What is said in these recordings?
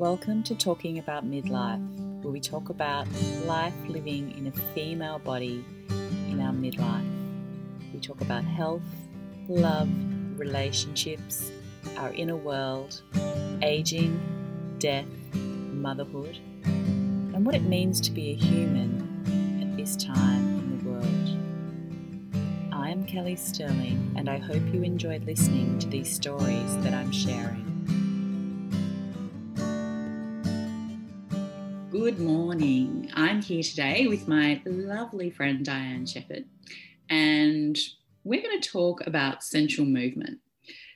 Welcome to Talking About Midlife, where we talk about life living in a female body in our midlife. We talk about health, love, relationships, our inner world, aging, death, motherhood, and what it means to be a human at this time in the world. I am Kelly Sterling, and I hope you enjoyed listening to these stories that I'm sharing. Good morning. I'm here today with my lovely friend Diane Shepherd, and we're going to talk about sensual movement.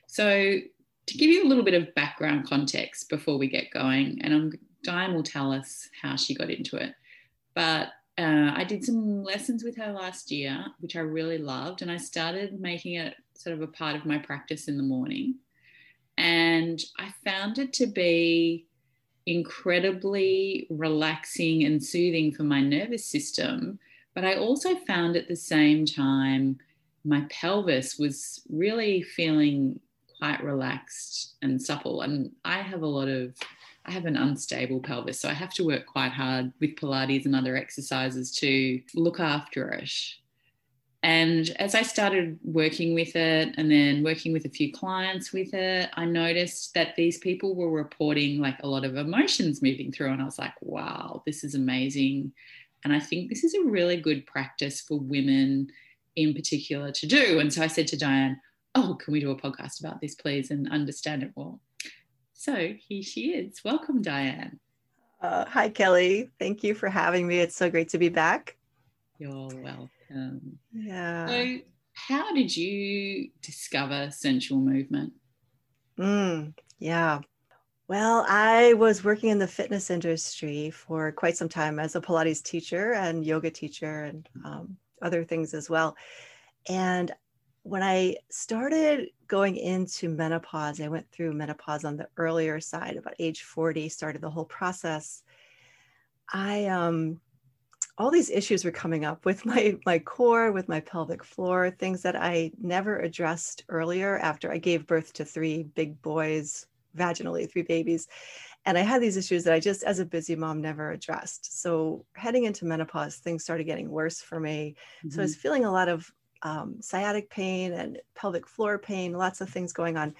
So, to give you a little bit of background context before we get going, and I'm, Diane will tell us how she got into it, but uh, I did some lessons with her last year, which I really loved, and I started making it sort of a part of my practice in the morning. And I found it to be incredibly relaxing and soothing for my nervous system. But I also found at the same time, my pelvis was really feeling quite relaxed and supple. And I have a lot of, I have an unstable pelvis. So I have to work quite hard with Pilates and other exercises to look after it. And as I started working with it and then working with a few clients with it, I noticed that these people were reporting like a lot of emotions moving through. And I was like, wow, this is amazing. And I think this is a really good practice for women in particular to do. And so I said to Diane, oh, can we do a podcast about this, please, and understand it more? So here she is. Welcome, Diane. Uh, hi, Kelly. Thank you for having me. It's so great to be back. You're welcome. Um, yeah. So, how did you discover sensual movement? Mm, yeah. Well, I was working in the fitness industry for quite some time as a Pilates teacher and yoga teacher and um, other things as well. And when I started going into menopause, I went through menopause on the earlier side, about age 40, started the whole process. I um, all these issues were coming up with my my core with my pelvic floor things that i never addressed earlier after i gave birth to three big boys vaginally three babies and i had these issues that i just as a busy mom never addressed so heading into menopause things started getting worse for me mm-hmm. so i was mm-hmm. feeling a lot of um, sciatic pain and pelvic floor pain lots of things going on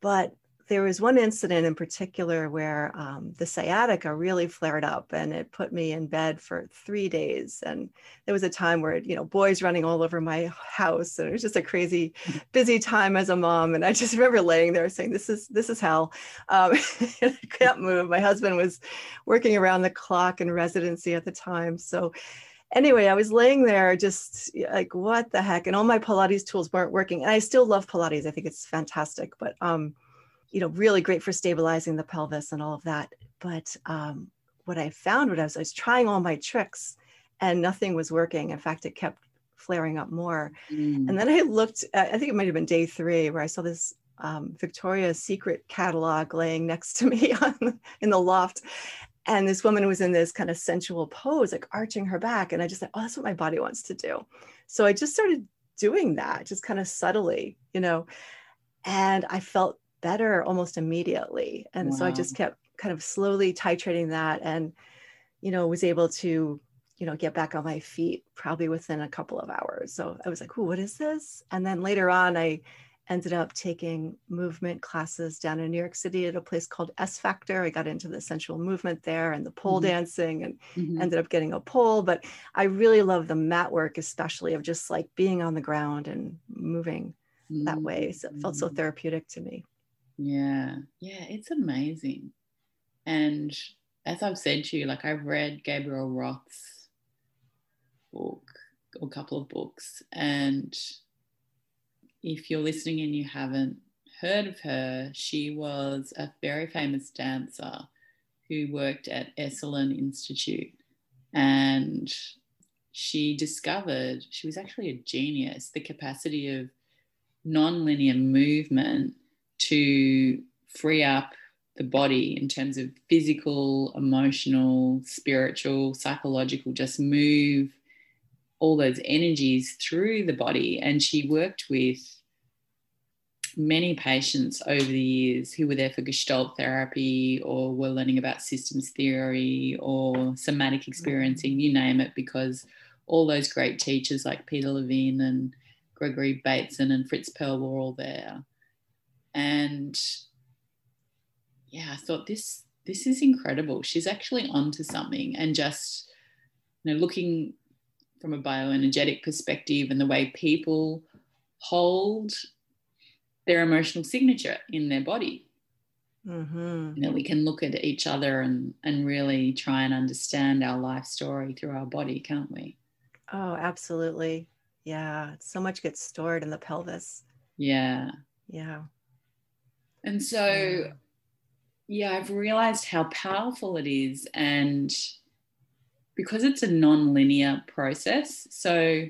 but there was one incident in particular where um, the sciatica really flared up and it put me in bed for three days and there was a time where you know boys running all over my house and it was just a crazy busy time as a mom and i just remember laying there saying this is this is hell um, i can't move my husband was working around the clock in residency at the time so anyway, I was laying there just like, what the heck? And all my Pilates tools weren't working. And I still love Pilates. I think it's fantastic. But um, you know, really great for stabilizing the pelvis and all of that. But um, what I found was I was trying all my tricks and nothing was working. In fact, it kept flaring up more. Mm. And then I looked, I think it might have been day three where I saw this um, Victoria's Secret catalog laying next to me on, in the loft. And this woman was in this kind of sensual pose, like arching her back. And I just said, oh, that's what my body wants to do. So I just started doing that, just kind of subtly, you know. And I felt better almost immediately. And wow. so I just kept kind of slowly titrating that and, you know, was able to, you know, get back on my feet probably within a couple of hours. So I was like, "Ooh, what is this?" And then later on, I ended up taking movement classes down in New York City at a place called S Factor. I got into the sensual movement there and the pole mm-hmm. dancing and mm-hmm. ended up getting a pole. But I really love the mat work, especially of just like being on the ground and moving mm-hmm. that way. So it felt so mm-hmm. therapeutic to me. Yeah, yeah, it's amazing. And as I've said to you, like I've read Gabrielle Roth's book, or a couple of books, and if you're listening and you haven't heard of her, she was a very famous dancer who worked at Esalen Institute. And she discovered, she was actually a genius, the capacity of nonlinear movement to free up the body in terms of physical, emotional, spiritual, psychological, just move all those energies through the body. And she worked with many patients over the years who were there for Gestalt therapy or were learning about systems theory or somatic mm-hmm. experiencing, you name it, because all those great teachers like Peter Levine and Gregory Bateson and Fritz Perl were all there. And yeah, I thought this this is incredible. She's actually onto something and just you know looking from a bioenergetic perspective and the way people hold their emotional signature in their body. Mm-hmm. You know, we can look at each other and and really try and understand our life story through our body, can't we? Oh, absolutely. Yeah. So much gets stored in the pelvis. Yeah. Yeah. And so, yeah, yeah I've realized how powerful it is. And because it's a non-linear process, so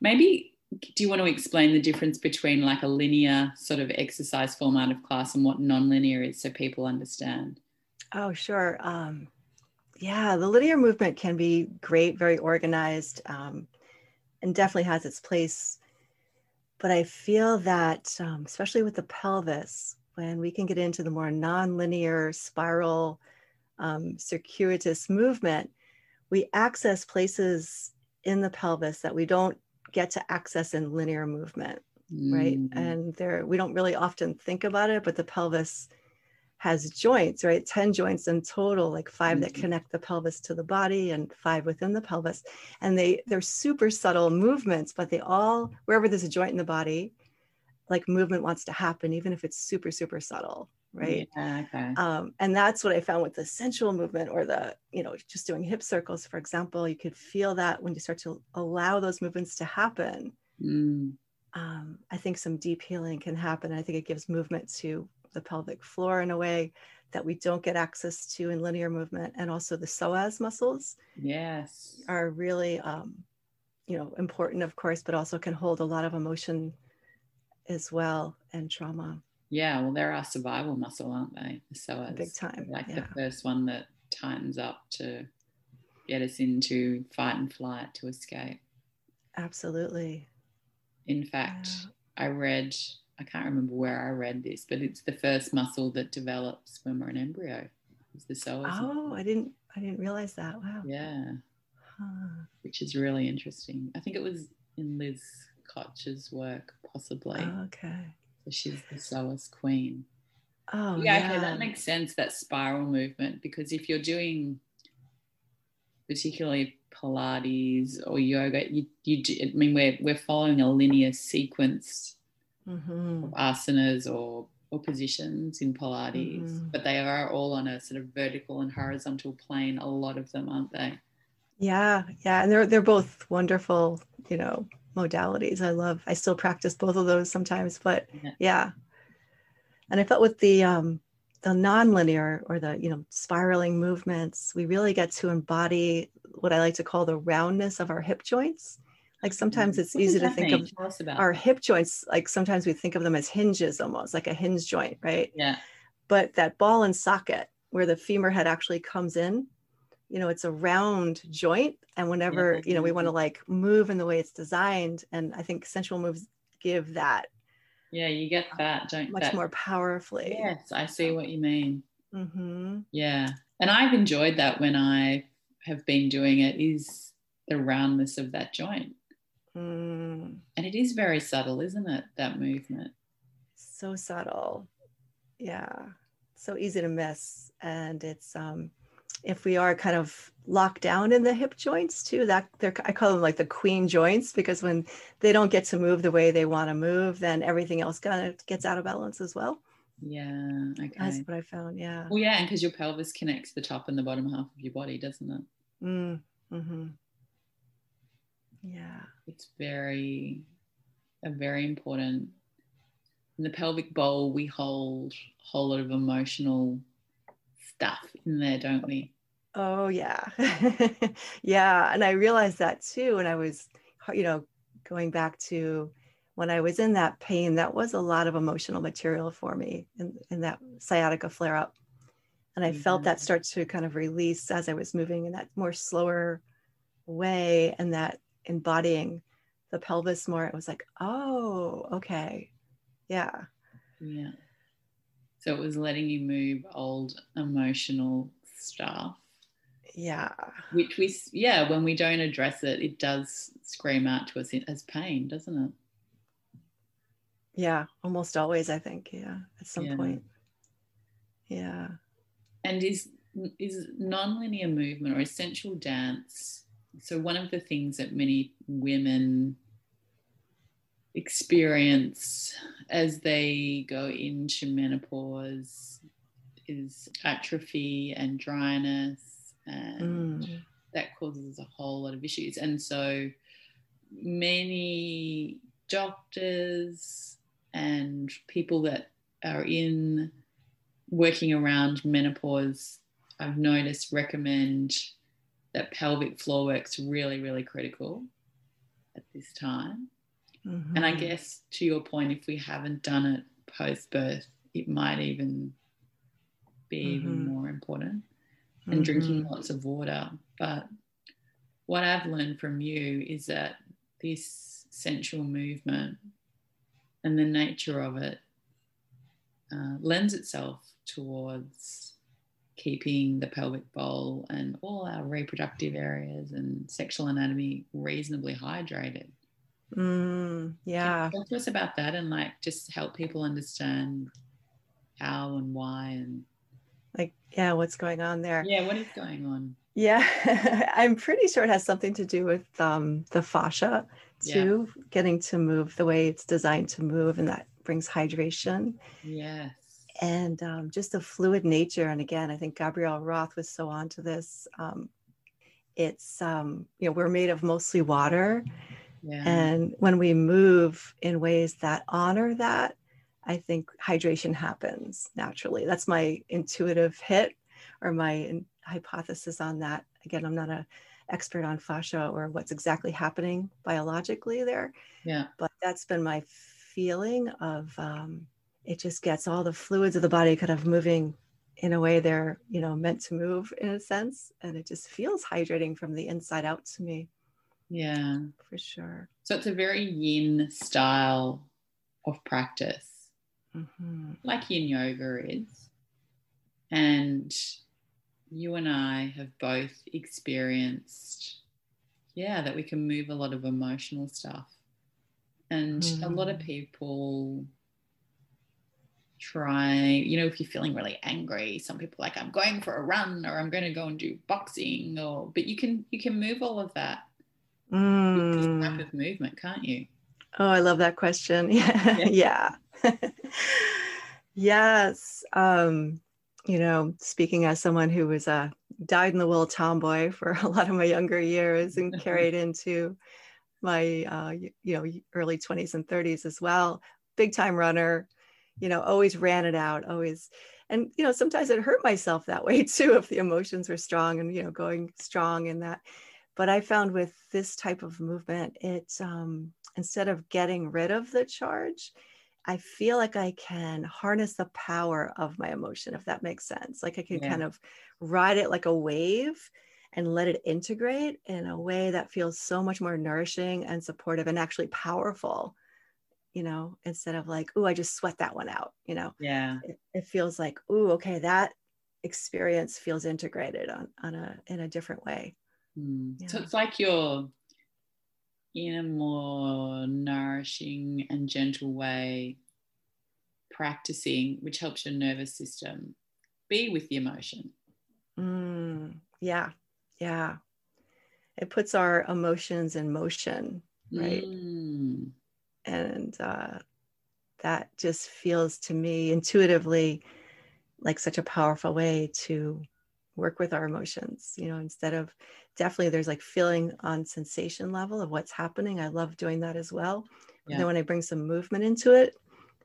maybe do you want to explain the difference between like a linear sort of exercise format of class and what non-linear is so people understand? Oh, sure. Um, yeah, the linear movement can be great, very organized, um, and definitely has its place. But I feel that, um, especially with the pelvis, when we can get into the more non-linear spiral, um, circuitous movement, we access places in the pelvis that we don't get to access in linear movement, mm. right? And there, we don't really often think about it, but the pelvis has joints, right? 10 joints in total, like 5 mm-hmm. that connect the pelvis to the body and five within the pelvis. And they they're super subtle movements, but they all, wherever there's a joint in the body, like movement wants to happen, even if it's super, super subtle, right? Yeah, okay. um, and that's what I found with the sensual movement or the, you know, just doing hip circles, for example, you could feel that when you start to allow those movements to happen. Mm. Um, I think some deep healing can happen. I think it gives movement to the pelvic floor in a way that we don't get access to in linear movement. And also the psoas muscles yes. are really um, you know important of course but also can hold a lot of emotion as well and trauma. Yeah well they're our survival muscle aren't they? The psoas. Big time like yeah. the first one that tightens up to get us into fight and flight to escape. Absolutely. In fact yeah. i read I can't remember where I read this, but it's the first muscle that develops when we're an embryo. It's the psoas. Oh, muscle. I didn't I didn't realize that. Wow. Yeah. Huh. Which is really interesting. I think it was in Liz Koch's work, possibly. Oh, okay. So she's the psoas queen. Oh, yeah, yeah. Okay, that makes sense. That spiral movement, because if you're doing particularly Pilates or yoga, you, you do, I mean, we're, we're following a linear sequence mm-hmm. asanas or or positions in Pilates, mm-hmm. but they are all on a sort of vertical and horizontal plane. A lot of them, aren't they? Yeah, yeah, and they're they're both wonderful, you know, modalities. I love. I still practice both of those sometimes, but yeah. yeah. And I felt with the um, the nonlinear or the you know spiraling movements, we really get to embody what I like to call the roundness of our hip joints like sometimes mm, it's what easy to think mean? of our hip joints like sometimes we think of them as hinges almost like a hinge joint right yeah but that ball and socket where the femur head actually comes in you know it's a round joint and whenever yeah. you know we want to mm-hmm. like move in the way it's designed and i think sensual moves give that yeah you get uh, that don't much that. more powerfully yes i see what you mean mm-hmm. yeah and i've enjoyed that when i have been doing it is the roundness of that joint Mm. And it is very subtle, isn't it? That movement. So subtle. Yeah. So easy to miss. And it's, um, if we are kind of locked down in the hip joints too, that they're, I call them like the queen joints because when they don't get to move the way they want to move, then everything else kind of gets out of balance as well. Yeah. Okay. That's what I found. Yeah. Well, yeah. And because your pelvis connects the top and the bottom half of your body, doesn't it? Mm, mm-hmm. Yeah. It's very, a very important. In the pelvic bowl, we hold a whole lot of emotional stuff in there, don't we? Oh, yeah. yeah. And I realized that too. when I was, you know, going back to when I was in that pain, that was a lot of emotional material for me in, in that sciatica flare up. And I mm-hmm. felt that start to kind of release as I was moving in that more slower way. And that embodying the pelvis more, it was like, oh, okay. Yeah. Yeah. So it was letting you move old emotional stuff. Yeah. Which we, yeah, when we don't address it, it does scream out to us as pain, doesn't it? Yeah, almost always, I think. Yeah, at some Yeah. point. Yeah. And is is nonlinear movement or essential dance? So one of the things that many women experience as they go into menopause is atrophy and dryness and Mm. that causes a whole lot of issues. And so many doctors and people that are in working around menopause, I've noticed recommend that pelvic floor work's really, really critical at this time. And I guess to your point, if we haven't done it post birth, it might even be even Mhm. more important and drinking Mhm. lots of water. But what I've learned from you is that this sensual movement and the nature of it uh, lends itself towards keeping the pelvic bowl and all our reproductive areas and sexual anatomy reasonably hydrated. Mm, yeah. Talk to us about that and like just help people understand how and why and Like, yeah, what's going on there? yeah, what is going on? Yeah, I'm pretty sure it has something to do with um, the fascia Yeah. too, getting to move the way it's designed to move, and that brings hydration Yes. And um, just the fluid nature. And again, I think Gabrielle Roth was so onto this. Um, it's um, you know we're made of mostly water, Yeah. and when we move in ways that honor that, I think hydration happens naturally. That's my intuitive hit or my in- hypothesis on that. Again, I'm not a expert on fascia or what's exactly happening biologically there, yeah. but that's been my feeling of um, it just gets all the fluids of the body kind of moving in a way they're you know meant to move in a sense and it just feels hydrating from the inside out to me Yeah. for sure So it's a very yin style of practice, Mhm. like yin yoga is. And you and I have both experienced, yeah, that we can move a lot of emotional stuff. And a lot of Mm. people try, you know, if you're feeling really angry, some people like, I'm going for a run or I'm going to go and do boxing or but you can you can move all of that Mm. type of movement, can't you? Oh, I love that question. Yeah. yeah. yes. Um, you know, speaking as someone who was a dyed in the wool tomboy for a lot of my younger years and carried into my uh, you know early 20s and 30s as well big time runner you know always ran it out always and you know sometimes it hurt myself that way too if the emotions were strong and you know going strong in that but i found with this type of movement it's um instead of getting rid of the charge i feel like i can harness the power of my emotion if that makes sense like i can Yeah. kind of ride it like a wave and let it integrate in a way that feels so much more nourishing and supportive and actually powerful you know instead of like oh i just sweat that one out you know Yeah. it, it feels like oh okay that experience feels integrated on, on a in a different way Mm. So it's like you're in a more nourishing and gentle way practicing, which helps your nervous system be with the emotion. Mm, yeah yeah it puts our emotions in motion Right. Mm. And uh, that just feels to me intuitively like such a powerful way to work with our emotions you know instead of definitely there's like feeling on sensation level of what's happening i love doing that as well Yeah. then when i bring some movement into it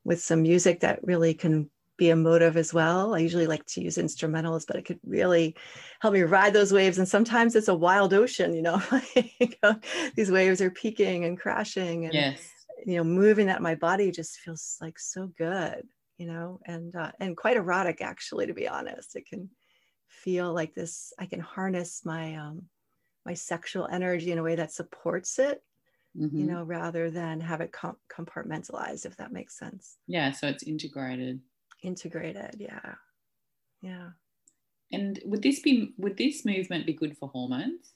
with some music that really can be emotive as well i usually like to use instrumentals but it could really help me ride those waves and sometimes it's a wild ocean you know uh, these waves are peaking and crashing and Yes. You know moving that my body just feels like so good you know and uh, and quite erotic actually to be honest it can feel like this i can harness my um my sexual energy in a way that supports it you know, rather than have it com- compartmentalized, if that makes sense. Yeah. So it's integrated. Integrated. Yeah. Yeah. And would this be, would this movement be good for hormones?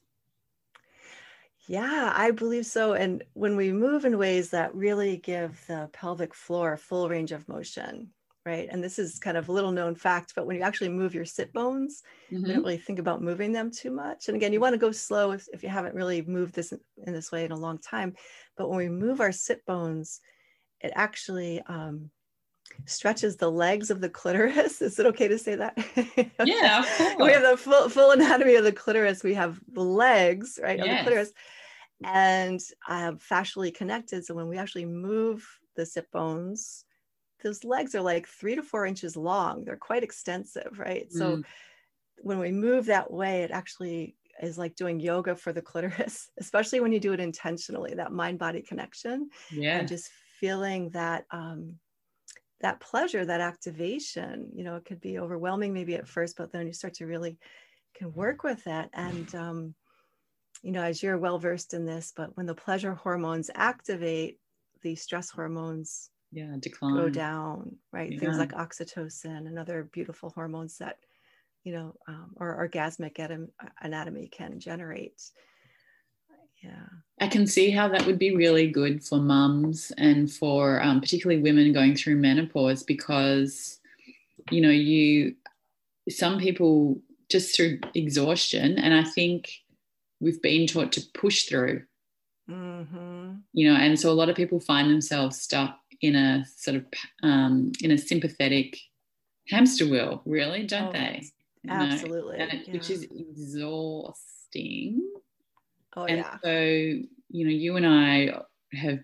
Yeah, I believe so. And when we move in ways that really give the pelvic floor full range of motion, right? And this is kind of a little known fact, but when you actually move your sit bones, mm-hmm. you don't mm-hmm. really think about moving them too much. And again, you want to go slow if, if you haven't really moved this in this way in a long time. But when we move our sit bones, it actually um, stretches the legs of the clitoris. Is it okay to say that? Yeah. we have the full, full anatomy of the clitoris. We have the legs, right, yes. of the clitoris. And I have fascially connected. So when we actually move the sit bones, those legs are like three to four inches long. They're quite extensive, right? Mm. So when we move that way, it actually is like doing yoga for the clitoris, especially when you do it intentionally, that mind body connection. Yeah. And just feeling that um, that pleasure, that activation, you know, it could be overwhelming maybe at first, but then you start to really can work with that. And, um, you know, as you're well versed in this, but when the pleasure hormones activate, the stress hormones yeah, decline. go down, right? Yeah. Things like oxytocin and other beautiful hormones that, you know, um, or orgasmic anatomy can generate yeah. I can see how that would be really good for mums and for um, particularly women going through menopause because you know you some people just through exhaustion and i think we've been taught to push through. Mm-hmm. you know and so a lot of people find themselves stuck in a sort of um, in a sympathetic hamster wheel really don't oh, they? You absolutely. it, yeah. which is exhausting Oh, and yeah. so, you know, you and I have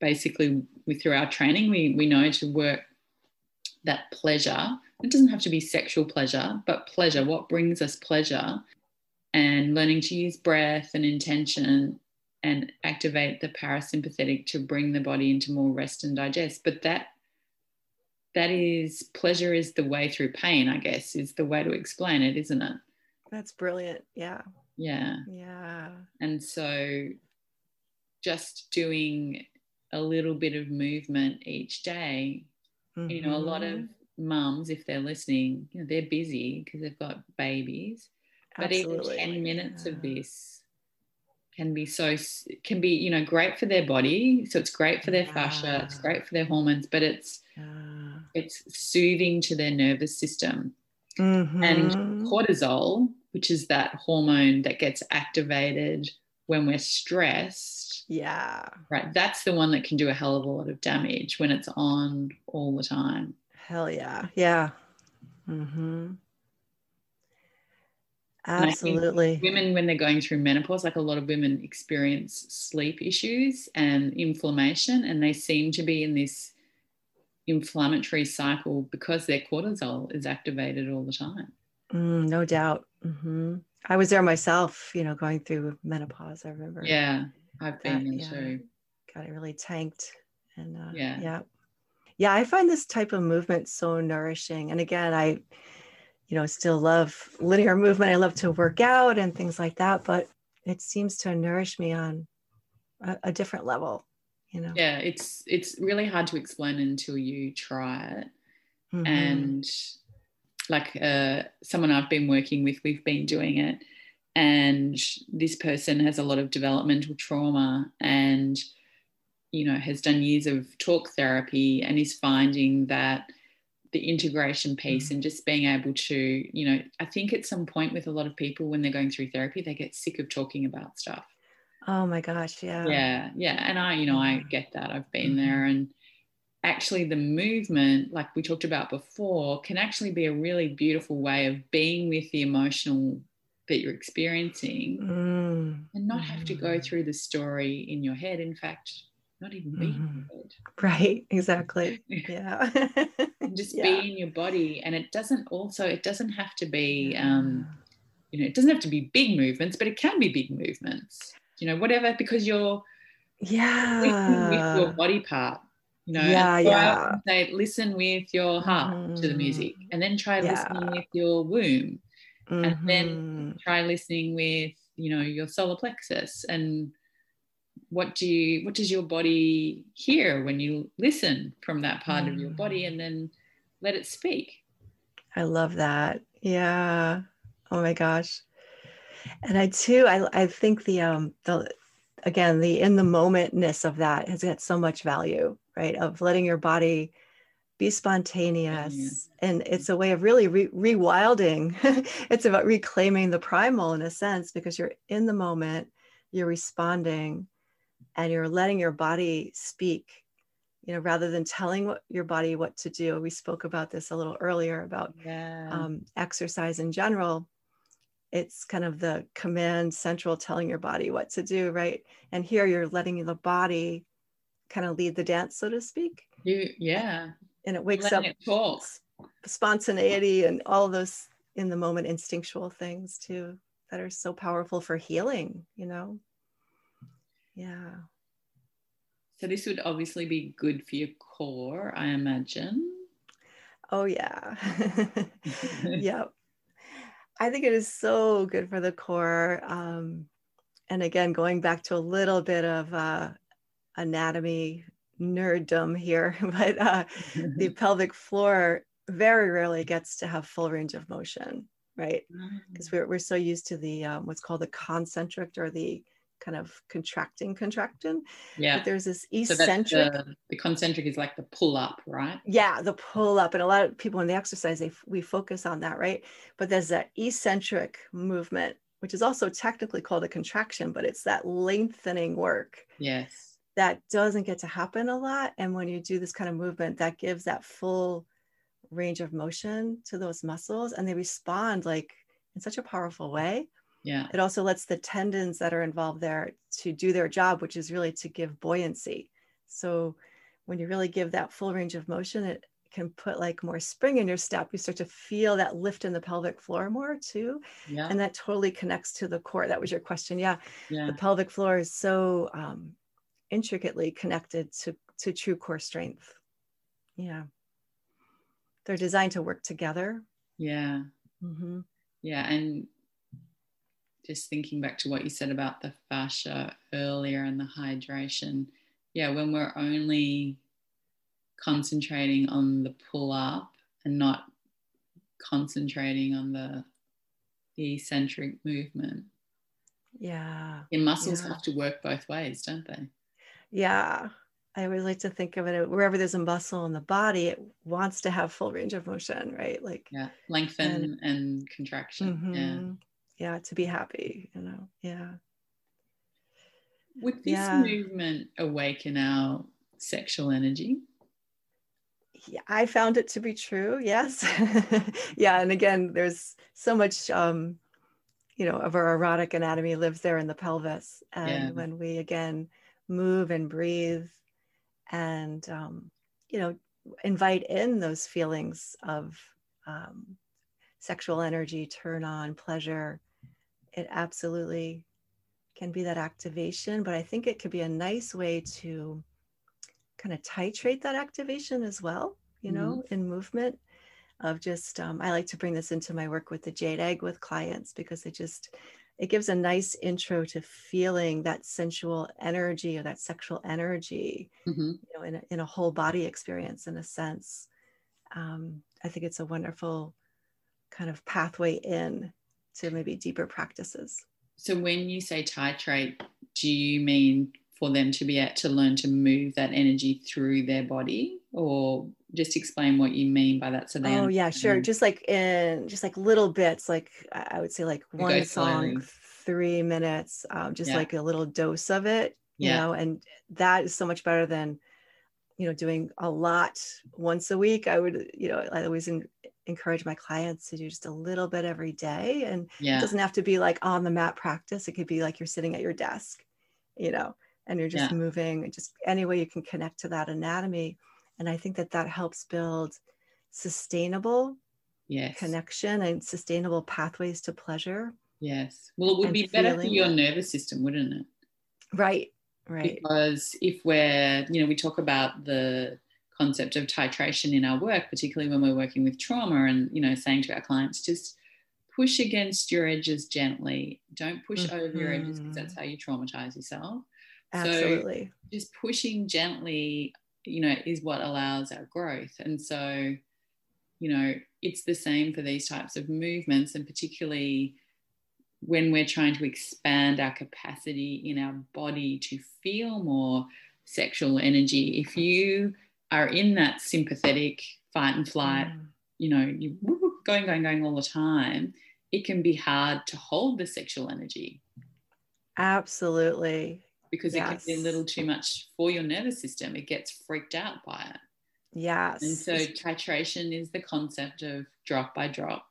basically, with through our training, we, we know to work that pleasure. It doesn't have to be sexual pleasure, but pleasure, what brings us pleasure, and learning to use breath and intention and activate the parasympathetic to bring the body into more rest and digest. But that that is pleasure is the way through pain, I guess, is the way to explain it, isn't it? That's brilliant. Yeah. Yeah. Yeah. And so just doing a little bit of movement each day, mm-hmm. you know, a lot of mm-hmm. mums, if they're listening, you know, they're busy because they've got babies. Absolutely. But even 10 minutes yeah. of this can be so can be you know great for their body so it's great for their yeah. fascia it's great for their hormones but it's yeah. it's soothing to their nervous system mm-hmm. and cortisol which is that hormone that gets activated when we're stressed. Yeah. Right. That's the one that can do a hell of a lot of damage when it's on all the time. Hell yeah. Yeah. Mm-hmm. Absolutely. Women, when they're going through menopause, like a lot of women experience sleep issues and inflammation, and they seem to be in this inflammatory cycle because their cortisol is activated all the time. Mm, no doubt. Mm-hmm. I was there myself, you know, going through menopause. I remember. Yeah, I've been there yeah, too. Got it really tanked, and uh, yeah, yeah, yeah. I find this type of movement so nourishing. And again, I, you know, still love linear movement. I love to work out and things like that, but it seems to nourish me on a, a different level. You know. Yeah, it's it's really hard to explain until you try it, mm-hmm. and like uh, someone I've been working with, we've been doing it. And this person has a lot of developmental trauma and, you know, has done years of talk therapy and is finding that the integration piece mm. and just being able to, you know, I think at some point with a lot of people when they're going through therapy, they get sick of talking about stuff. Oh my gosh. Yeah. Yeah. Yeah. And I, you know, I get that. I've been mm-hmm. there and, actually the movement like we talked about before can actually be a really beautiful way of being with the emotional that you're experiencing mm. and not have to go mm. through the story in your head. In fact not even be mm. in your head. Right exactly. Yeah. Just yeah. be in your body. And it doesn't also it doesn't have to be um you know it doesn't have to be big movements but it can be big movements. You know whatever because you're yeah. with your body part you know yeah yeah say listen with your heart mm-hmm. to the music mm-hmm. and then try yeah. listening with your womb mm-hmm. and then mm-hmm. try listening with you know your solar plexus and what do you what does your body hear when you listen from that part mm. of your body mm. and then let it speak i love that yeah oh my gosh and i too i, I think the um the again the in the momentness of that has got so much value right? Of letting your body be spontaneous and it's a way of really re- rewilding it's about reclaiming the primal in a sense because you're in the moment you're responding and you're letting your body speak you know rather than telling what, your body what to do. We spoke about this a little earlier about yeah. um, exercise in general it's kind of the command central telling your body what to do right and here you're letting the body kind of lead the dance so to speak you yeah and it wakes up it spontaneity and all those in the moment instinctual things too that are so powerful for healing you know yeah. So this would obviously be good for your core, I imagine. Oh yeah. yeah. I think it is so good for the core. Um, and again, going back to a little bit of uh, anatomy nerddom here, but uh, the pelvic floor very rarely gets to have full range of motion, right? Because mm. we're, we're so used to the um, what's called the concentric or the kind of contracting contraction. Yeah. But there's this eccentric. So the, the, concentric is like the pull up, right? Yeah, the pull up. And a lot of people when they exercise, they we focus on that, right? But there's that eccentric movement, which is also technically called a contraction, but it's that lengthening work. Yes. That doesn't get to happen a lot. And when you do this kind of movement, that gives that full range of motion to those muscles and they respond like in such a powerful way yeah. It also lets the tendons that are involved there to do their job which is really to give buoyancy. So when you really give that full range of motion it can put like more spring in your step. You start to feel that lift in the pelvic floor more too yeah. and that totally connects to the core. That was your question. Yeah, yeah. the pelvic floor is so um, intricately connected to to true core strength. Yeah. They're designed to work together. Yeah. Mm-hmm. yeah and just thinking back to what you said about the fascia earlier and the hydration, yeah, when we're only concentrating on the pull up and not concentrating on the, the eccentric movement. Yeah. Your muscles yeah. have to work both ways, don't they? Yeah. I always like to think of it wherever there's a muscle in the body, it wants to have full range of motion, right? Like yeah, lengthen and, and contraction. Mm-hmm. Yeah yeah to be happy you know yeah would this yeah. movement awaken our sexual energy yeah, I found it to be true. Yes. yeah. And again, there's so much, um, you know, of our erotic anatomy lives there in the pelvis. And yeah. when we again move and breathe and, um, you know, invite in those feelings of um, sexual energy, turn on, pleasure, it absolutely can be that activation, but I think it could be a nice way to kind of titrate that activation as well, you know, mm-hmm. in movement of just um, I like to bring this into my work with the jade egg with clients because it just it gives a nice intro to feeling that sensual energy or that sexual energy, mm-hmm. you know, in a, in a whole body experience in a sense. Um, I think it's a wonderful kind of pathway in to maybe deeper practices. So when you say titrate, do you mean for them to be able to learn to move that energy through their body or just explain what you mean by that so they oh yeah sure just like in just like little bits like i would say like one song three minutes um, just yeah. like a little dose of it you yeah. know and that is so much better than you know doing a lot once a week i would you know i always in, encourage my clients to do just a little bit every day. And yeah. it doesn't have to be like on the mat practice. It could be like you're sitting at your desk, you know, and you're just yeah. moving just any way you can connect to that anatomy. And I think that that helps build sustainable yes. connection and sustainable pathways to pleasure. Yes. Well, it would be better for your nervous system, wouldn't it? Right. Right. Because if we're, you know, we talk about the concept of titration in our work, particularly when we're working with trauma and, you know, saying to our clients, just push against your edges gently. Don't push mm-hmm. over your edges because that's mm-hmm. how you traumatize yourself. Absolutely. So just pushing gently, you know, is what allows our growth. And so, you know, it's the same for these types of movements, and particularly when we're trying to expand our capacity in our body to feel more sexual energy. If you are in that sympathetic fight and flight, mm. you know, you going, going, going all the time, it can be hard to hold the sexual energy. Absolutely. Because yes. it can be a little too much for your nervous system. It gets freaked out by it. Yes. And so titration is the concept of drop by drop.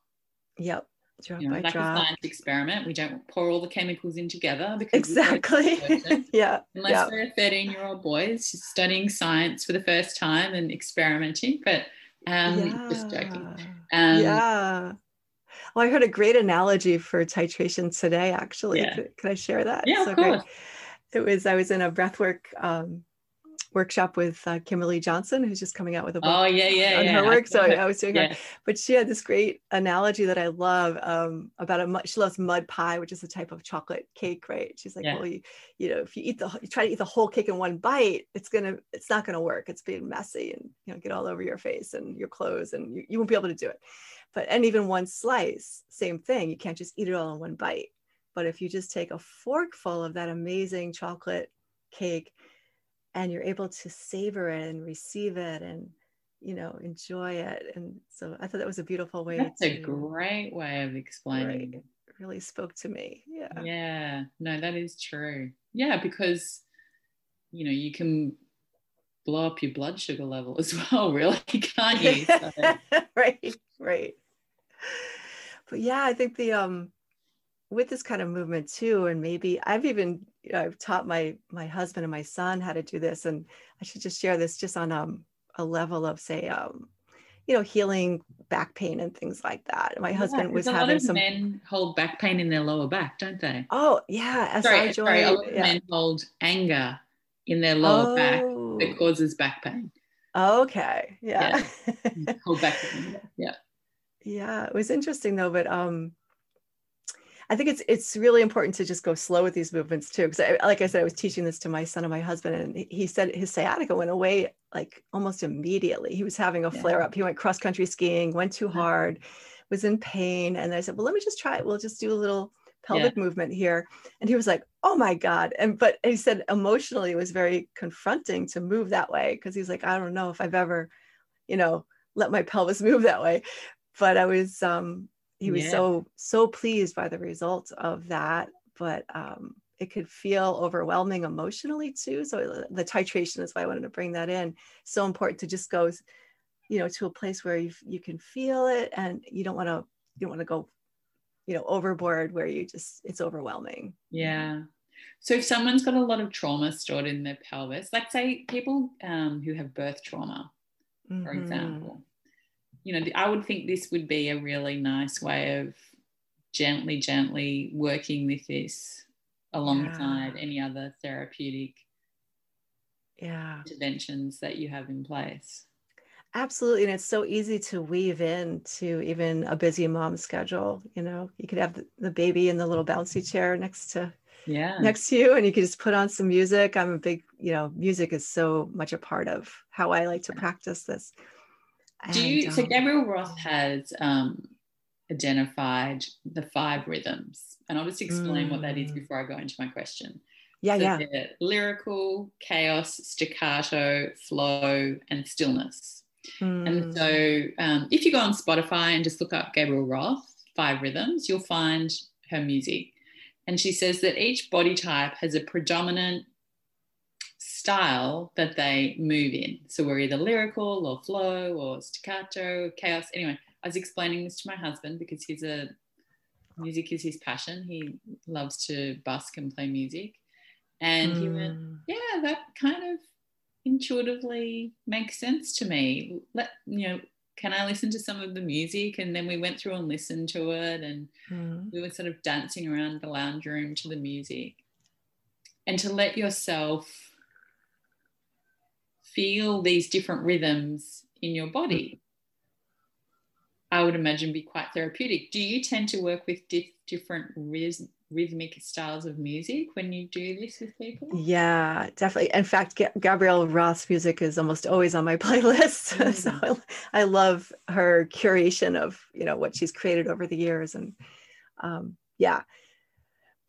Yep. You know, by like a science experiment. We don't pour all the chemicals in together because exactly. yeah. Unless yeah. we're 13 year old boys studying science for the first time and experimenting. But um, yeah. just joking. Um, yeah. Well, I heard a great analogy for titration today, actually. Yeah. Can, can I share that? Yeah, so of course. Great. It was, I was in a breathwork um, workshop with uh, Kimberly Johnson, who's just coming out with a book oh, yeah, yeah, on yeah. her work. So I was doing her, but she had this great analogy that I love um, about a mud, she loves mud pie, which is a type of chocolate cake, right? She's like, well, you, you know, if you eat the, you try to eat the whole cake in one bite, it's gonna, it's not gonna work. It's being messy and you know, get all over your face and your clothes, and you, you won't be able to do it. But and even one slice, same thing. You can't just eat it all in one bite. But if you just take a forkful of that amazing chocolate cake and you're able to savor it and receive it and you know enjoy it. And so i thought that was a beautiful way That's to a great way of explaining right, really spoke to me. Yeah. Yeah, no, that is true. Yeah, because you know you can blow up your blood sugar level as well, really, can't you? So, right right. But yeah i think the um with this kind of movement too and maybe i've even you know, i've taught my my husband and my son how to do this and i should just share this just on um, a level of say um you know healing back pain and things like that my yeah, husband was having some men hold back pain in their lower back, don't they? oh yeah sorry, SI sorry, a lot of yeah. men hold anger in their lower back Oh, that causes back pain. okay yeah Hold back pain. Yeah. yeah it was interesting though but um i think it's it's really important to just go slow with these movements too because I, like i said i was teaching this to my son and my husband and he- said his sciatica went away like almost immediately. He was having a Yeah. flare up. He went cross country skiing went too hard was in pain and i said well let me just try it. We'll just do a little pelvic movement here. And he was like oh my god. And but he said emotionally it was very confronting to move that way because he's like i don't know if i've ever you know let my pelvis move that way. But i was um he was Yeah. so so pleased by the result of that but um it could feel overwhelming emotionally too so the titration is why i wanted to bring that in so important to just go you know to a place where you you can feel it and you don't want to you don't want to go you know overboard where you just it's overwhelming Yeah. So if someone's got a lot of trauma stored in their pelvis, like say people um, who have birth trauma, for Mhm. example, you know, I would think this would be a really nice way of gently, gently working with this alongside Yeah. any other therapeutic yeah interventions that you have in place. Absolutely. And it's so easy to weave in to even a busy mom schedule. You know, you could have the, the baby in the little bouncy chair next to Yeah. next to you and you could just put on some music. I'm a big, you know, music is so much a part of how I like to practice this. Do you, And, so Gabrielle Roth has um, identified the five rhythms, and I'll just explain what that is Mm. before I go into my question. yeah, So yeah. lyrical, chaos, staccato, flow, and stillness. And Mm, so, um, if you go on Spotify and just look up Gabrielle Roth, Five Rhythms, you'll find her music. And she says that each body type has a predominant style that they move in. So, we're either lyrical or flow or staccato, chaos. Anyway, I was explaining this to my husband because he's a music is his passion. He loves to busk and play music. And he went, mm, yeah, that kind of intuitively makes sense to me. Let you know, can I listen to some of the music? And then we went through and listened to it, and mm, we were sort of dancing around the lounge room to the music. And to let yourself feel these different rhythms in your body. I would imagine be quite therapeutic. Do you tend to work with dif- different rhythm, rhythmic styles of music when you do this with people? Yeah, definitely. In fact, G- Gabrielle Roth's music is almost always on my playlist. Mm. so I, I, love her curation of you know what she's created over the years, and um, yeah.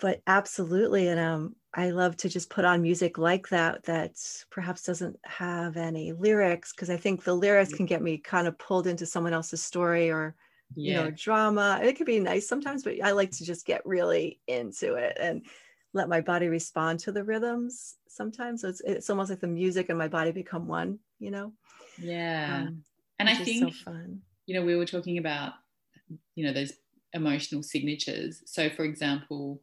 But absolutely, and um, I love to just put on music like that that perhaps doesn't have any lyrics because I think the lyrics mm. can get me kind of pulled into someone else's story or yeah. you know drama. It could be nice sometimes, but I like to just get really into it and let my body respond to the rhythms sometimes. So it's it's almost like the music and my body become one, you know. Yeah. Um, and I think so fun. you know we were talking about you know those emotional signatures. So for example,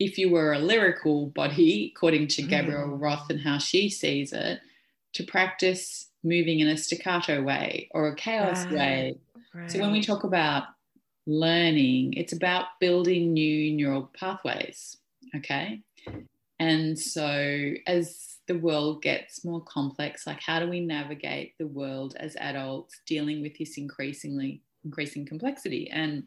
if you were a lyrical body, according to Gabrielle mm. Roth and how she sees it, to practice moving in a staccato way or a chaos right. way. Right. So when we talk about learning, it's about building new neural pathways. Okay. And so as the world gets more complex, like how do we navigate the world as adults dealing with this increasingly increasing complexity? And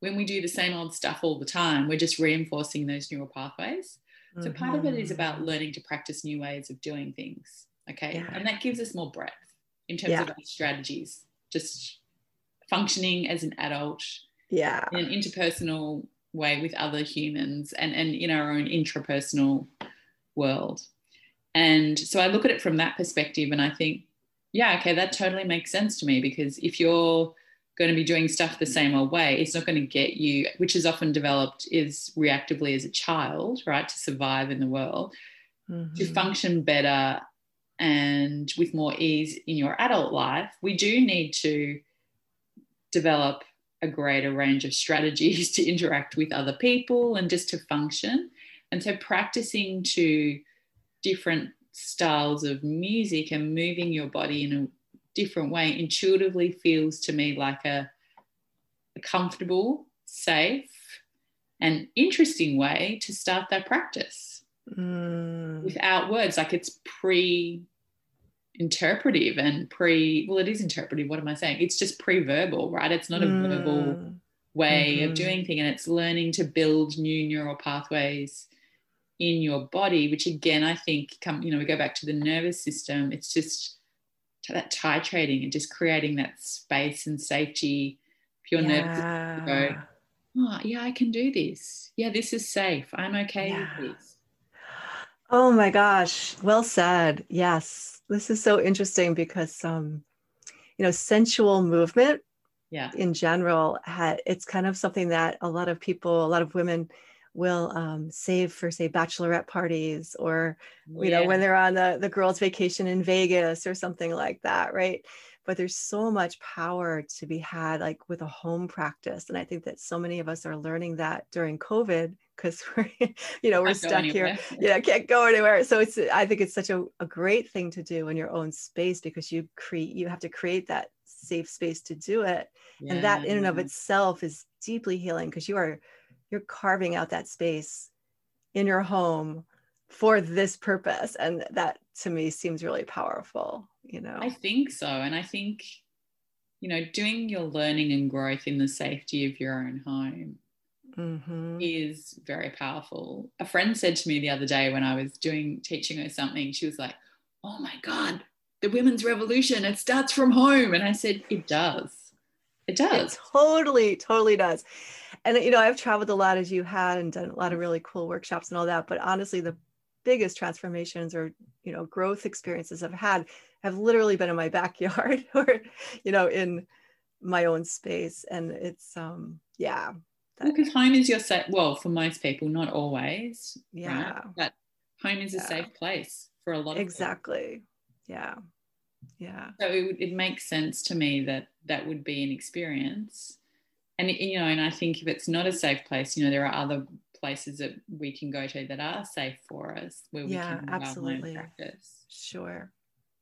when we do the same old stuff all the time, we're just reinforcing those neural pathways. Mm-hmm. So part of it is about mm-hmm. learning to practice new ways of doing things. Okay. Yeah. And that gives us more breadth in terms yeah. of our strategies, just functioning as an adult. Yeah. In an interpersonal way with other humans and, and in our own intrapersonal world. And so I look at it from that perspective and I think, yeah, okay, that totally makes sense to me because if you're going to be doing stuff the same old way, it's not going to get you, which is often developed is reactively as a child, right, to survive in the world, mm-hmm. to function better and with more ease in your adult life. We do need to develop a greater range of strategies to interact with other people and just to function. And so practicing to different styles of music and moving your body in a different way intuitively feels to me like a, a comfortable, safe, and interesting way to start that practice mm. without words. Like it's pre interpretive and pre, well, it is interpretive. What am I saying? It's just pre verbal, right? It's not a mm. verbal way mm-hmm. of doing thing and it's learning to build new neural pathways in your body which again i think come you know we go back to the nervous system it's just that titrating and just creating that space and safety for your yeah. nerves go, oh, yeah, I can do this. Yeah, this is safe. I'm okay yeah. with this. Oh my gosh, well said. Yes, this is so interesting because, um, you know, sensual movement, yeah, in general, it's kind of something that a lot of people, a lot of women will um, save for say bachelorette parties or you yeah. know when they're on the, the girls vacation in vegas or something like that right but there's so much power to be had like with a home practice and i think that so many of us are learning that during covid because we're you know we're stuck here yeah can't go anywhere so it's i think it's such a, a great thing to do in your own space because you create you have to create that safe space to do it yeah. and that in and of itself is deeply healing because you are you're carving out that space in your home for this purpose. And that to me seems really powerful you know? I think so. And i think you know doing your learning and growth in the safety of your own home mm-hmm. is very powerful. A friend said to me the other day when i was doing teaching her something she was like oh my god the women's revolution it starts from home. And i said it does. It does. It totally totally does and you know i've traveled a lot as you had and done a lot of really cool workshops and all that but honestly the biggest transformations or you know growth experiences i've had have literally been in my backyard or you know in my own space and it's um yeah that, because home is your safe well for most people not always yeah right? but home is yeah. a safe place for a lot of exactly people. yeah yeah so it, it makes sense to me that that would be an experience and you know and i think if it's not a safe place you know there are other places that we can go to that are safe for us where we yeah, can absolutely. practice. Sure.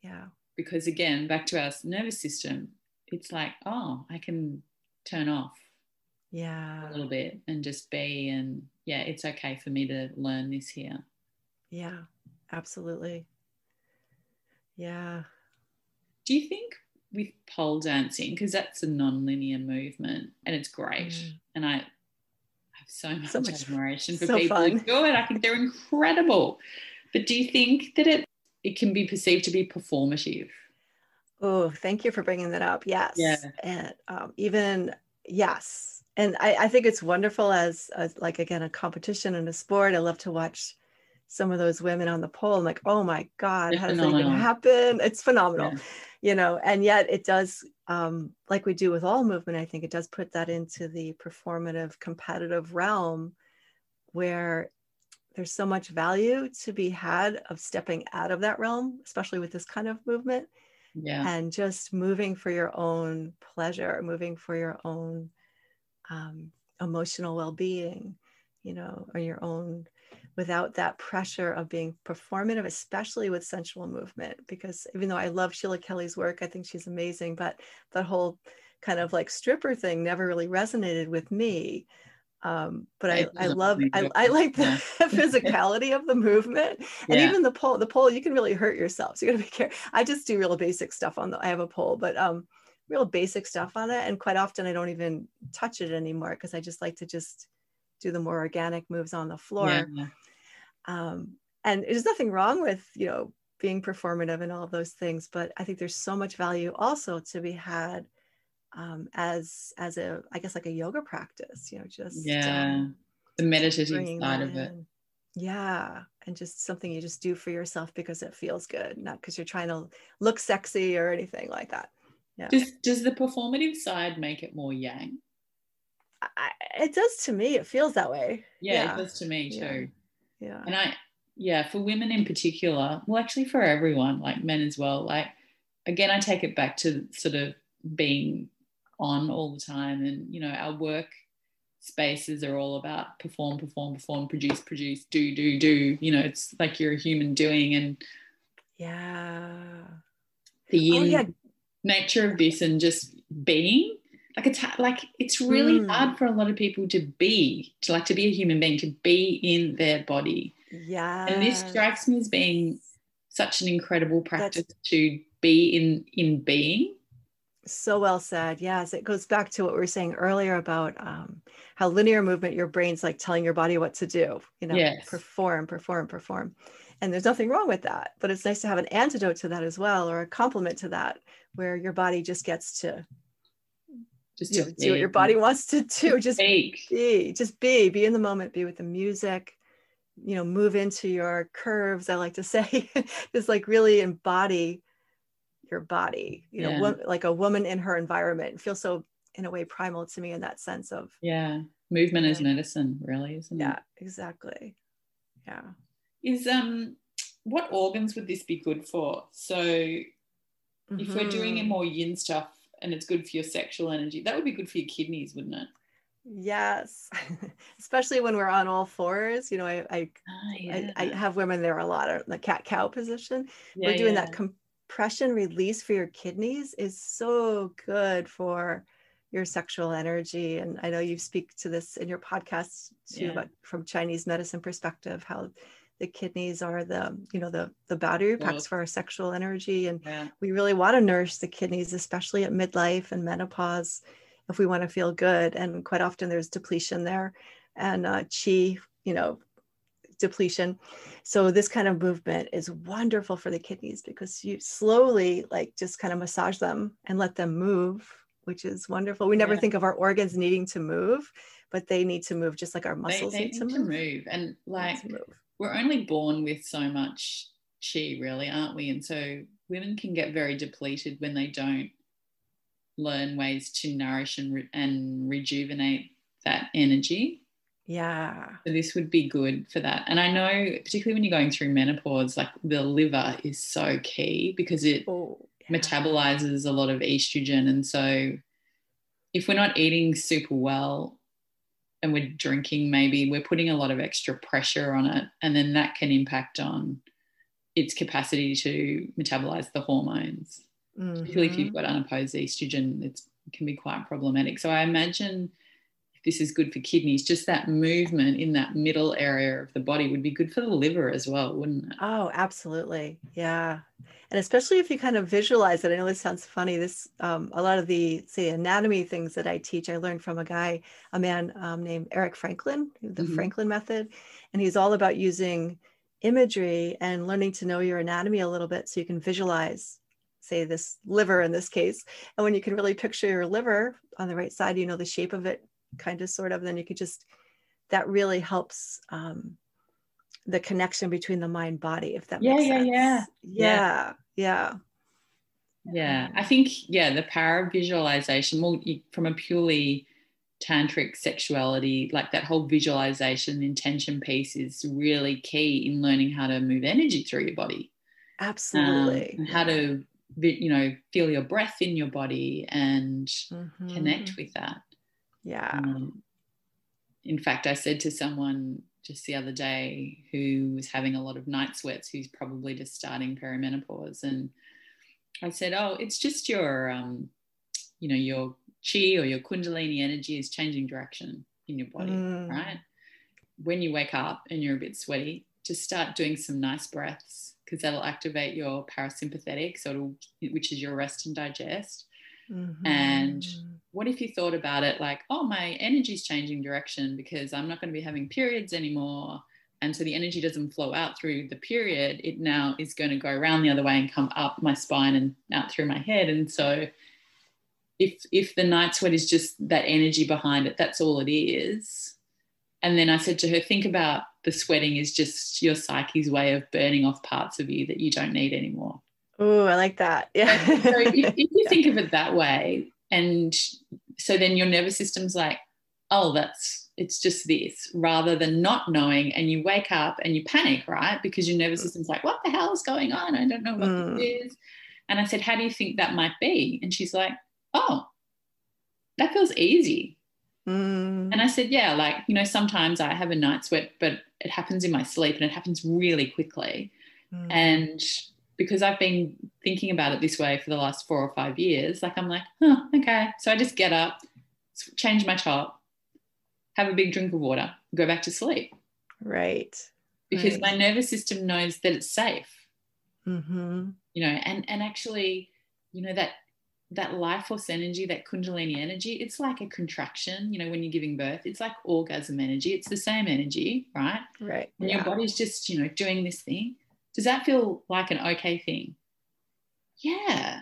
Yeah. Because again back to our nervous system it's like oh i can turn off yeah. a little bit and just be and yeah it's okay for me to learn this here. Yeah absolutely. Yeah. Do you think with pole dancing because that's a non-linear movement and it's great. Mm. and i have so much, so much admiration for so people fun. who do it. I think they're incredible. But do you think that it it can be perceived to be performative? Oh thank you for bringing that up. Yes. Yeah. And um, even yes. And I, I think it's wonderful as, as like again a competition and a sport. I love to watch some of those women on the pole. I'm like, oh my God, it's how does phenomenal. that even happen? It's phenomenal. Yeah. You know, and yet it does, um, like we do with all movement, I think it does put that into the performative, competitive realm where there's so much value to be had of stepping out of that realm, especially with this kind of movement. Yeah. And just moving for your own pleasure, moving for your own um, emotional well being, you know, or your own without that pressure of being performative, especially with sensual movement. Because even though I love Sheila Kelley's work, I think she's amazing, but that whole kind of like stripper thing never really resonated with me. Um, but I, I love I, I like the yeah. physicality of the movement and yeah. even the pole the pole you can really hurt yourself so you gotta be careful I just do real basic stuff on the I have a pole but um real basic stuff on it and quite often I don't even touch it anymore because I just like to just do the more organic moves on the floor yeah. Um, and there's nothing wrong with, you know, being performative and all those things, but I think there's so much value also to be had um, as as a I guess like a yoga practice, you know, just yeah, um, the meditative side of it. Yeah, and just something you just do for yourself because it feels good, not because you're trying to look sexy or anything like that. Yeah. Does does the performative side make it more yang? I, it does to me. It feels that way. Yeah, yeah. it does to me too. Yeah yeah and i yeah for women in particular well actually for everyone like men as well like again i take it back to sort of being on all the time and you know our work spaces are all about perform perform perform produce produce do do do you know it's like you're a human doing and yeah the oh, yeah. nature of this and just being like it's like it's really mm. hard for a lot of people to be to like to be a human being to be in their body. Yeah and this strikes me as being such an incredible practice That's, to be in in being. So well said. Yes it goes back to what we were saying earlier about um, how linear movement your brain's like telling your body what to do you know yes. perform perform perform. And there's nothing wrong with that but it's nice to have an antidote to that as well or a complement to that where your body just gets to just know, do what your body wants to do just be just be be in the moment be with the music you know move into your curves i like to say just like really embody your body you know yeah. like a woman in her environment it feels so in a way primal to me in that sense of yeah movement is medicine really isn't yeah, it yeah exactly yeah is um what organs would this be good for so mm-hmm. if we're doing mm-hmm. more yin stuff and it's good for your sexual energy. That would be good for your kidneys, wouldn't it? Yes, especially when we're on all fours. You know, I I, ah, yeah. I, I, have women there a lot of the cat cow position. Yeah, we're doing yeah. that compression release for your kidneys is so good for your sexual energy. And I know you speak to this in your podcast too, but from Chinese medicine perspective, how the kidneys are the you know the the battery packs for our sexual energy and yeah. we really want to nourish the kidneys especially at midlife and menopause if we want to feel good and quite often there's depletion there and uh, chi you know depletion so this kind of movement is wonderful for the kidneys because you slowly like just kind of massage them and let them move which is wonderful we never yeah. think of our organs needing to move but they need to move just like our muscles they, they need, need, to, move. move. move. and like we're only born with so much chi, really, aren't we? And so women can get very depleted when they don't learn ways to nourish and, re- and rejuvenate that energy. Yeah. So this would be good for that. And I know, particularly when you're going through menopause, like the liver is so key because it oh, yeah. metabolizes a lot of estrogen. And so if we're not eating super well, and we're drinking, maybe we're putting a lot of extra pressure on it. And then that can impact on its capacity to metabolize the hormones. Mm-hmm. Particularly if you've mm-hmm. got unopposed estrogen, it can be quite problematic. So I imagine this is good for kidneys. Just that movement in that middle area of the body would be good for the liver as well, wouldn't it? Oh, absolutely. Yeah. And especially if you kind of visualize it. I know this sounds funny. This, um, a lot of the, say, anatomy things that I teach, I learned from a guy, a man um, named Eric Franklin, the mm-hmm. Franklin method. And he's all about using imagery and learning to know your anatomy a little bit so you can visualize say this liver in this case and when you can really picture your liver on the right side you know the shape of it kind of sort of then you could just that really helps um, the connection between the mind body if that yeah makes yeah, sense. yeah. Yeah yeah. Yeah i think yeah the power of visualization well from a purely tantric sexuality like that whole visualization intention piece is really key in learning how to move energy through your body. Absolutely. Um, how to you know feel your breath in your body and mm-hmm. connect with that yeah um, in fact i said to someone just the other day who was having a lot of night sweats who's probably just starting perimenopause and i said oh it's just your um, you know your chi or your kundalini energy is changing direction in your body mm. right when you wake up and you're a bit sweaty just start doing some nice breaths because that'll activate your parasympathetic, so which is your rest and digest. Mm-hmm. And what if you thought about it like, oh, my energy's changing direction because I'm not going to be having periods anymore. And so the energy doesn't flow out through the period. It now is going to go around the other way and come up my spine and out through my head. And so if if the night sweat is just that energy behind it, that's all it is. And then I said to her, think about the sweating is just your psyche's way of burning off parts of you that you don't need anymore. Oh, I like that. Yeah. so if, if, you think of it that way, and so then your nervous system's like, oh, that's it's just this, rather than not knowing, and you wake up and you panic, right? Because your nervous system's like, what the hell is going on? I don't know what mm. this is. And I said, how do you think that might be? And she's like, oh, that feels easy. Mm. And I said, yeah, like, you know, sometimes I have a night sweat, but it happens in my sleep and it happens really quickly. Mm. And because I've been thinking about it this way for the last four or five years, like I'm like, oh, okay. So I just get up, change my top, have a big drink of water, go back to sleep. Right. Because right. my nervous system knows that it's safe. Mm-hmm. You know, and and actually, you know, that that life force energy, that kundalini energy, it's like a contraction, you know, when you're giving birth, it's like orgasm energy. It's the same energy, right? Right. And yeah. your body's just, you know, doing this thing. Does that feel like an okay thing? Yeah.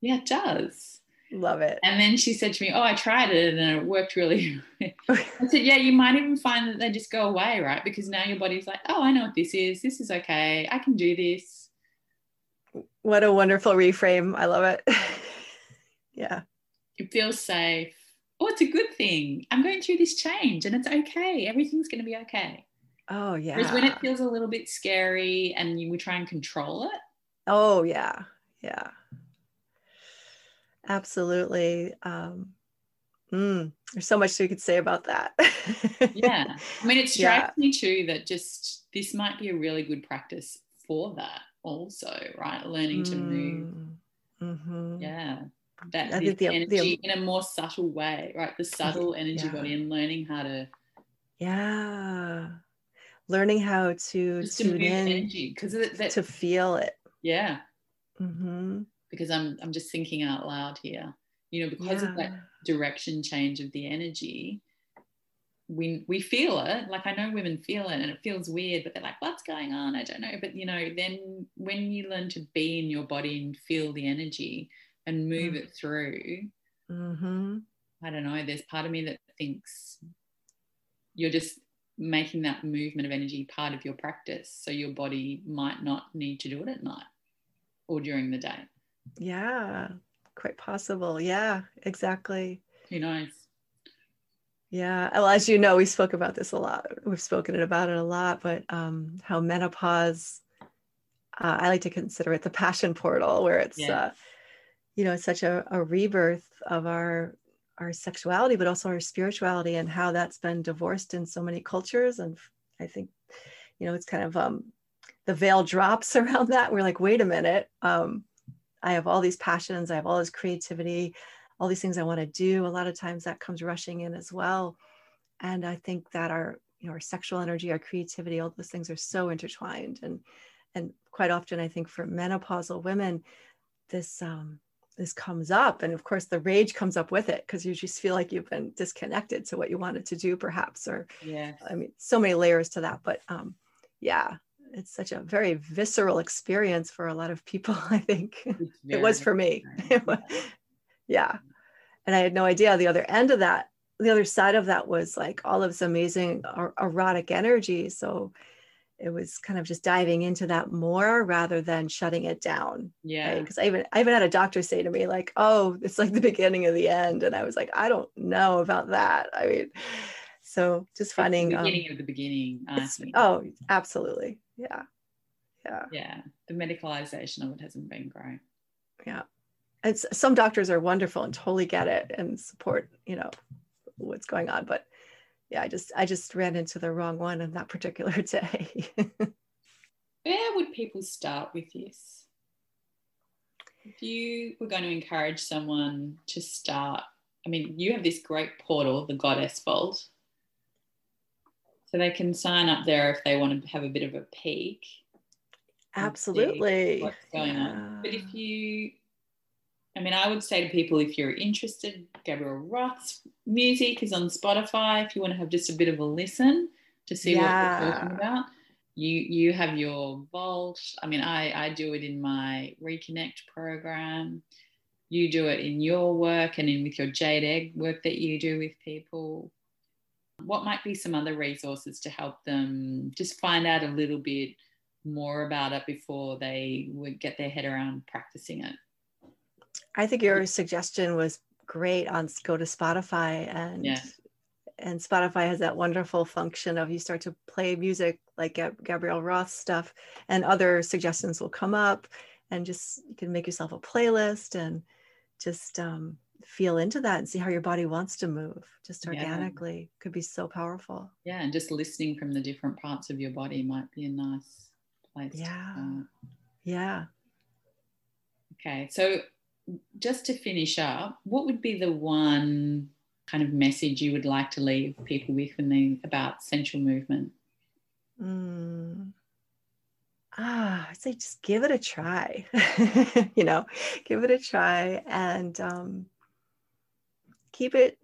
Yeah, it does. Love it. And then she said to me, Oh, I tried it and it worked really. I said, Yeah, you might even find that they just go away, right? Because now your body's like, Oh, I know what this is. This is okay. I can do this. What a wonderful reframe. I love it. yeah. It feels safe. Oh, it's a good thing. I'm going through this change and it's okay. Everything's going to be okay. Oh, yeah. Whereas when it feels a little bit scary and you, we try and control it. Oh, yeah. Yeah. Absolutely. Um, mm, there's so much we could say about that. yeah. I mean, it strikes yeah. me too that just this might be a really good practice for that also, right? Learning to move. Mm, mm-hmm. Yeah that I think the, energy the, in a more subtle way, right? The subtle energy yeah. body and learning how to yeah learning how to Just tune to in energy because to feel it yeah mm-hmm. because I'm I'm just thinking out loud here you know because yeah. of that direction change of the energy we we feel it like I know women feel it and it feels weird but they're like what's going on I don't know but you know then when you learn to be in your body and feel the energy and move mm. it through, mm-hmm. I don't know, there's part of me that thinks you're just making that movement of energy part of your practice. So your body might not need to do it at night or during the day. Yeah, quite possible. Yeah, exactly. Who knows? Yeah. Well, as you know, we spoke about this a lot. We've spoken about it a lot, but um, how menopause, uh, I like to consider it the passion portal, where it's yeah. uh, you know such a, a rebirth of our our sexuality but also our spirituality and how that's been divorced in so many cultures. And i think you know it's kind of um the veil drops around that. We're like wait a minute. Um i have all these passions. I have all this creativity all these things i want to do. A lot of times that comes rushing in as well. And I think that our, you know, our sexual energy, our creativity, all those things are so intertwined. And and quite often I think for menopausal women, this um this comes up and of course the rage comes up with it because you just feel like you've been disconnected to what you wanted to do perhaps or yeah i mean so many layers to that but um yeah it's such a very visceral experience for a lot of people i think. It was for me. yeah. And i had no idea the other end of that the other side of that was like all of this amazing er- erotic energy so it was kind of just diving into that more rather than shutting it down. Yeah. Because right? I even I even had a doctor say to me like, "Oh, it's like the beginning of the end," and I was like, "I don't know about that." I mean, so just finding the beginning um, of the beginning. oh, absolutely. Yeah. Yeah. Yeah. The medicalization of it hasn't been great. Yeah. And some doctors are wonderful and totally get it and support, you know, what's going on, but yeah, I just I just ran into the wrong one on that particular day. Where would people start with this? If you were going to encourage someone to start, I mean, you have this great portal, the Goddess Vault. So they can sign up there if they want to have a bit of a peek. Absolutely. What's going yeah. on. But if you I mean, I would say to people if you're interested, Gabrielle Roth's music is on Spotify. If you want to have just a bit of a listen to see yeah. what we're talking about, you you have your vault. I mean, I I do it in my Reconnect program. You do it in your work and in with your Jade Egg work that you do with people. What might be some other resources to help them just find out a little bit more about it before they would get their head around practicing it? I think your suggestion was great on go to Spotify and yeah. and Spotify has that wonderful function of you start to play music like Gabrielle Roth stuff and other suggestions will come up and just you can make yourself a playlist and just um, feel into that and see how your body wants to move just organically yeah. could be so powerful yeah and just listening from the different parts of your body might be a nice place yeah yeah okay so just to finish up, what would be the one kind of message you would like to leave people with when they about sensual movement? Mm. Ah, I'd say just give it a try. you know, give it a try and um, keep it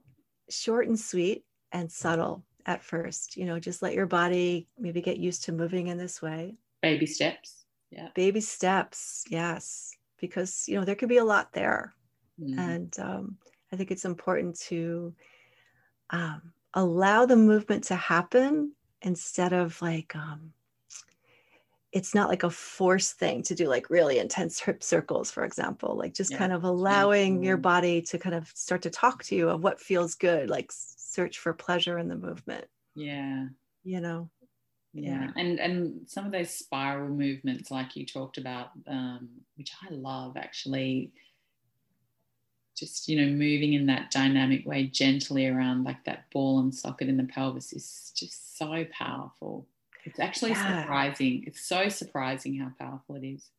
short and sweet and subtle at first. You know, just let your body maybe get used to moving in this way. Baby steps. Yeah. Baby steps. Yes because you know there could be a lot there mm. and um, i think it's important to um, allow the movement to happen instead of like um, it's not like a forced thing to do like really intense hip circles for example like just yeah. kind of allowing mm-hmm. your body to kind of start to talk to you of what feels good like search for pleasure in the movement yeah you know yeah. and and some of those spiral movements like you talked about um, which i love actually just you know moving in that dynamic way gently around like that ball and socket in the pelvis is just so powerful it's actually yeah. surprising it's so surprising how powerful it is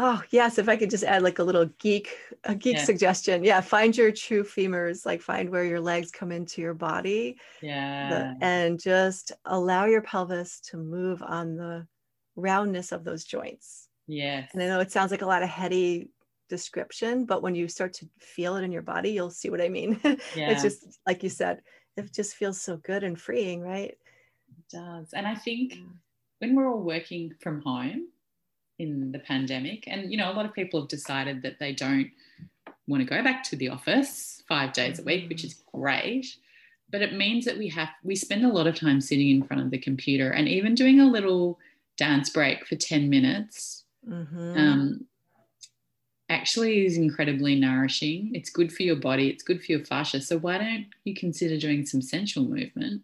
Oh yes, if I could just add like a little geek, a geek yeah. suggestion. Yeah, find your true femurs, like find where your legs come into your body. Yeah. The, and just allow your pelvis to move on the roundness of those joints. Yes. And I know it sounds like a lot of heady description, but when you start to feel it in your body, you'll see what I mean. Yeah. it's just like you said, it just feels so good and freeing, right? It does. And I think mm. when we're all working from home, in the pandemic. And, you know, a lot of people have decided that they don't want to go back to the office five days a week, which is great. But it means that we have, we spend a lot of time sitting in front of the computer and even doing a little dance break for 10 minutes. Mm-hmm. Um, actually is incredibly nourishing. It's good for your body, it's good for your fascia. So why don't you consider doing some sensual movement?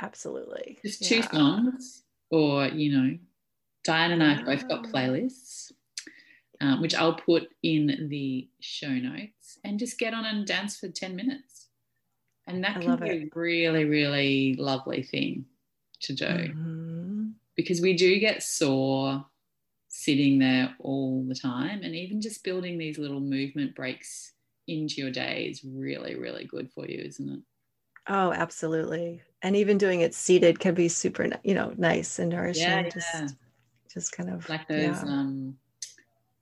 Absolutely. Just two yeah. songs or, you know, Diane and I have both got playlists, um, which I'll put in the show notes, and just get on and dance for 10 minutes. And that can be it. a really, really lovely thing to do mm-hmm. because we do get sore sitting there all the time. And even just building these little movement breaks into your day is really, really good for you, isn't it? Oh, absolutely. And even doing it seated can be super, you know, nice and nourishing. Yeah, yeah. just kind of like those yeah. um,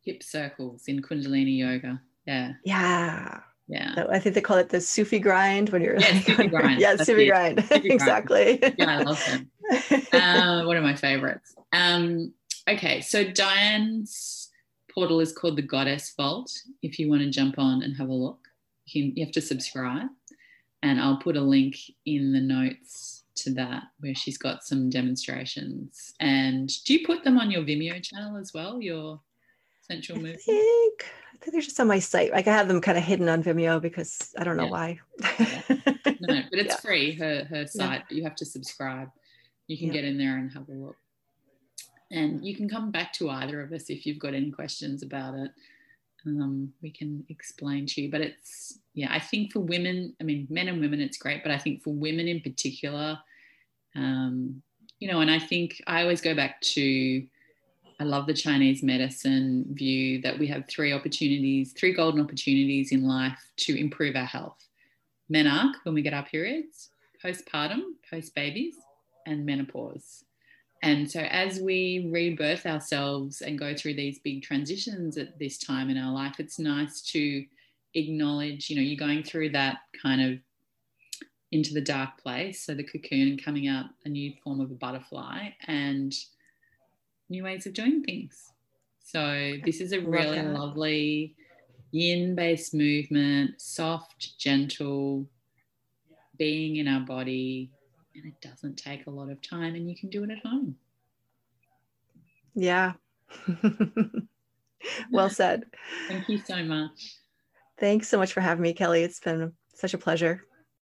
hip circles in Kundalini yoga. Yeah, yeah. yeah. So I think they call it the Sufi grind when you're Yeah, like, Sufi grind. yeah, Sufi grind. grind. exactly. Yeah, I love them. uh, one of my favorites. Um, okay, so Diane's portal is called the Goddess Vault. If you want to jump on and have a look, you, can, you have to subscribe, and I'll put a link in the notes to that where she's got some demonstrations. And do you put them on your Vimeo channel as well? Your sensual I movement. think I think they're just on my site. Like I have them kind of hidden on Vimeo because I don't know Yeah. why. No, but it's Yeah. free her her site, you have to subscribe. You can Yeah. get in there and have a look. And you can come back to either of us if you've got any questions about it. Um, we can explain to you. But it's yeah, I think for women, I mean men and women it's great, but I think for women in particular, um, you know, and I think I always go back to I love the Chinese medicine view that we have three opportunities, three golden opportunities in life to improve our health menarche when we get our periods, postpartum, post babies, and menopause. And so, as we rebirth ourselves and go through these big transitions at this time in our life, it's nice to acknowledge, you know, you're going through that kind of into the dark place. So, the cocoon and coming out a new form of a butterfly and new ways of doing things. So, this is a really that. lovely yin based movement, soft, gentle, being in our body. And it doesn't take a lot of time, and you can do it at home. yeah. well said. Thank you so much. Thanks so much for having me, Kelly. It's been such a pleasure.